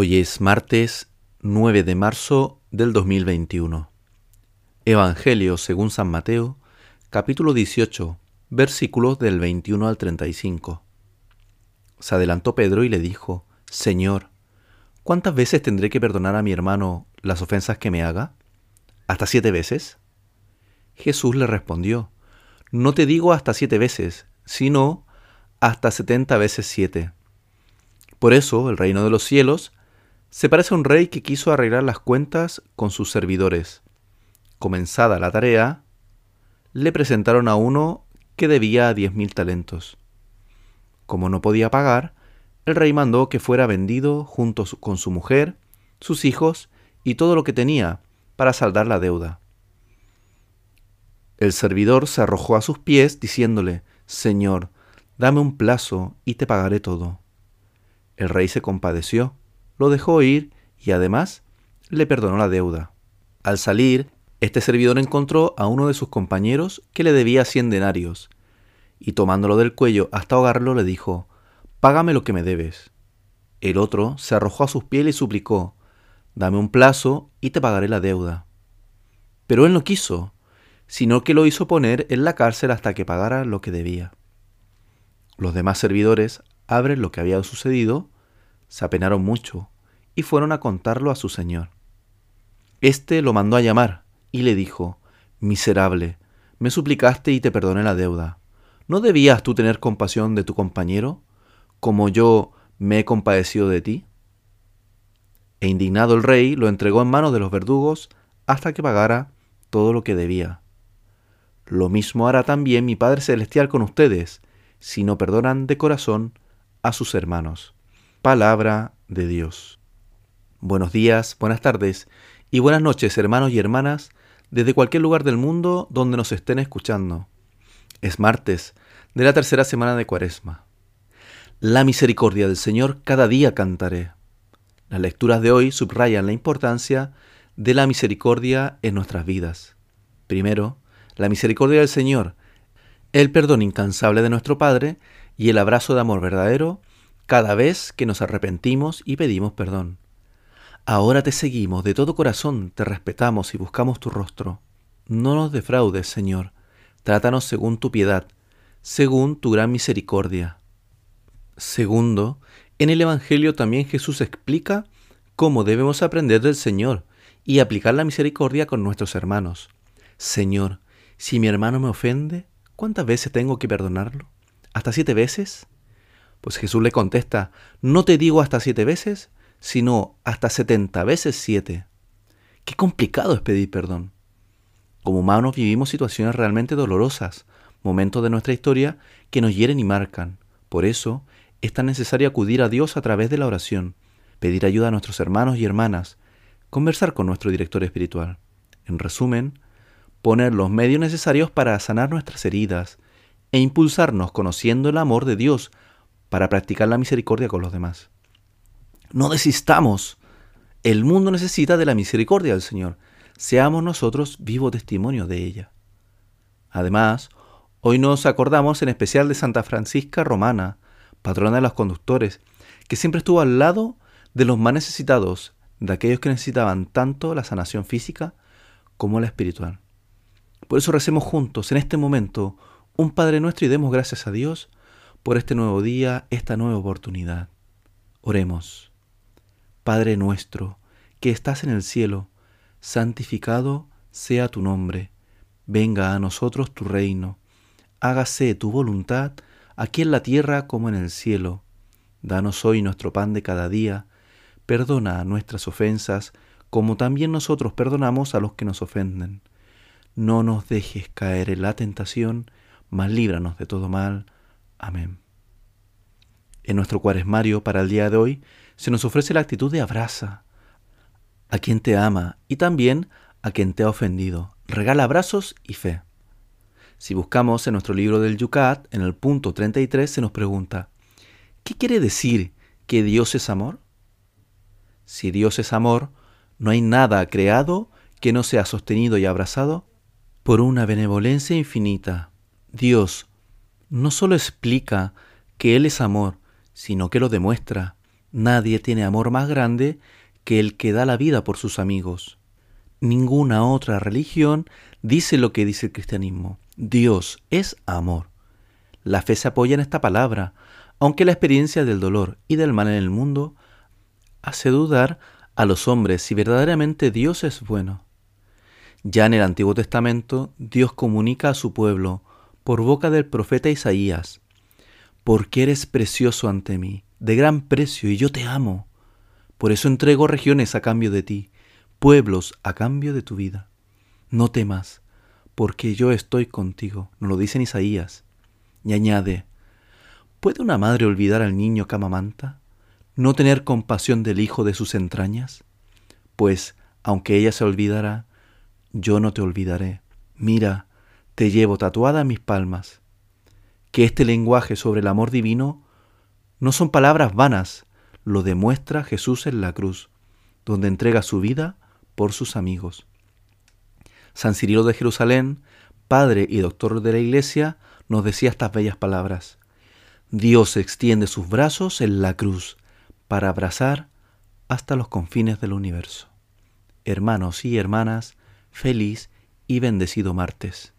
Hoy es martes 9 de marzo del 2021. Evangelio según San Mateo, capítulo 18, versículos del 21 al 35. Se adelantó Pedro y le dijo, Señor, ¿cuántas veces tendré que perdonar a mi hermano las ofensas que me haga? ¿Hasta siete veces? Jesús le respondió, No te digo hasta siete veces, sino hasta setenta veces siete. Por eso el reino de los cielos se parece a un rey que quiso arreglar las cuentas con sus servidores. Comenzada la tarea, le presentaron a uno que debía diez mil talentos. Como no podía pagar, el rey mandó que fuera vendido junto con su mujer, sus hijos y todo lo que tenía para saldar la deuda. El servidor se arrojó a sus pies diciéndole, Señor, dame un plazo y te pagaré todo. El rey se compadeció lo dejó ir y además le perdonó la deuda. Al salir, este servidor encontró a uno de sus compañeros que le debía cien denarios, y tomándolo del cuello hasta ahogarlo le dijo, Págame lo que me debes. El otro se arrojó a sus pies y suplicó, Dame un plazo y te pagaré la deuda. Pero él no quiso, sino que lo hizo poner en la cárcel hasta que pagara lo que debía. Los demás servidores abren lo que había sucedido se apenaron mucho y fueron a contarlo a su señor. Este lo mandó a llamar y le dijo, Miserable, me suplicaste y te perdoné la deuda. ¿No debías tú tener compasión de tu compañero, como yo me he compadecido de ti? E indignado el rey lo entregó en manos de los verdugos hasta que pagara todo lo que debía. Lo mismo hará también mi Padre Celestial con ustedes, si no perdonan de corazón a sus hermanos. Palabra de Dios. Buenos días, buenas tardes y buenas noches hermanos y hermanas desde cualquier lugar del mundo donde nos estén escuchando. Es martes de la tercera semana de Cuaresma. La misericordia del Señor cada día cantaré. Las lecturas de hoy subrayan la importancia de la misericordia en nuestras vidas. Primero, la misericordia del Señor, el perdón incansable de nuestro Padre y el abrazo de amor verdadero cada vez que nos arrepentimos y pedimos perdón. Ahora te seguimos de todo corazón, te respetamos y buscamos tu rostro. No nos defraudes, Señor, trátanos según tu piedad, según tu gran misericordia. Segundo, en el Evangelio también Jesús explica cómo debemos aprender del Señor y aplicar la misericordia con nuestros hermanos. Señor, si mi hermano me ofende, ¿cuántas veces tengo que perdonarlo? ¿Hasta siete veces? Pues Jesús le contesta, no te digo hasta siete veces, sino hasta setenta veces siete. Qué complicado es pedir perdón. Como humanos vivimos situaciones realmente dolorosas, momentos de nuestra historia que nos hieren y marcan. Por eso es tan necesario acudir a Dios a través de la oración, pedir ayuda a nuestros hermanos y hermanas, conversar con nuestro director espiritual. En resumen, poner los medios necesarios para sanar nuestras heridas e impulsarnos conociendo el amor de Dios para practicar la misericordia con los demás. No desistamos. El mundo necesita de la misericordia del Señor. Seamos nosotros vivo testimonio de ella. Además, hoy nos acordamos en especial de Santa Francisca Romana, patrona de los conductores, que siempre estuvo al lado de los más necesitados, de aquellos que necesitaban tanto la sanación física como la espiritual. Por eso recemos juntos en este momento un Padre nuestro y demos gracias a Dios por este nuevo día, esta nueva oportunidad. Oremos. Padre nuestro, que estás en el cielo, santificado sea tu nombre, venga a nosotros tu reino, hágase tu voluntad, aquí en la tierra como en el cielo. Danos hoy nuestro pan de cada día, perdona nuestras ofensas, como también nosotros perdonamos a los que nos ofenden. No nos dejes caer en la tentación, mas líbranos de todo mal. Amén. En nuestro cuaresmario para el día de hoy se nos ofrece la actitud de abraza a quien te ama y también a quien te ha ofendido. Regala abrazos y fe. Si buscamos en nuestro libro del Yucat, en el punto 33, se nos pregunta, ¿qué quiere decir que Dios es amor? Si Dios es amor, no hay nada creado que no sea sostenido y abrazado por una benevolencia infinita. Dios no solo explica que Él es amor, sino que lo demuestra, Nadie tiene amor más grande que el que da la vida por sus amigos. Ninguna otra religión dice lo que dice el cristianismo. Dios es amor. La fe se apoya en esta palabra, aunque la experiencia del dolor y del mal en el mundo hace dudar a los hombres si verdaderamente Dios es bueno. Ya en el Antiguo Testamento, Dios comunica a su pueblo, por boca del profeta Isaías, porque eres precioso ante mí, de gran precio, y yo te amo. Por eso entrego regiones a cambio de ti, pueblos a cambio de tu vida. No temas, porque yo estoy contigo, nos lo dice Isaías. Y añade, ¿puede una madre olvidar al niño que amamanta? ¿No tener compasión del hijo de sus entrañas? Pues, aunque ella se olvidara, yo no te olvidaré. Mira, te llevo tatuada en mis palmas. Que este lenguaje sobre el amor divino no son palabras vanas, lo demuestra Jesús en la cruz, donde entrega su vida por sus amigos. San Cirilo de Jerusalén, padre y doctor de la Iglesia, nos decía estas bellas palabras. Dios extiende sus brazos en la cruz para abrazar hasta los confines del universo. Hermanos y hermanas, feliz y bendecido martes.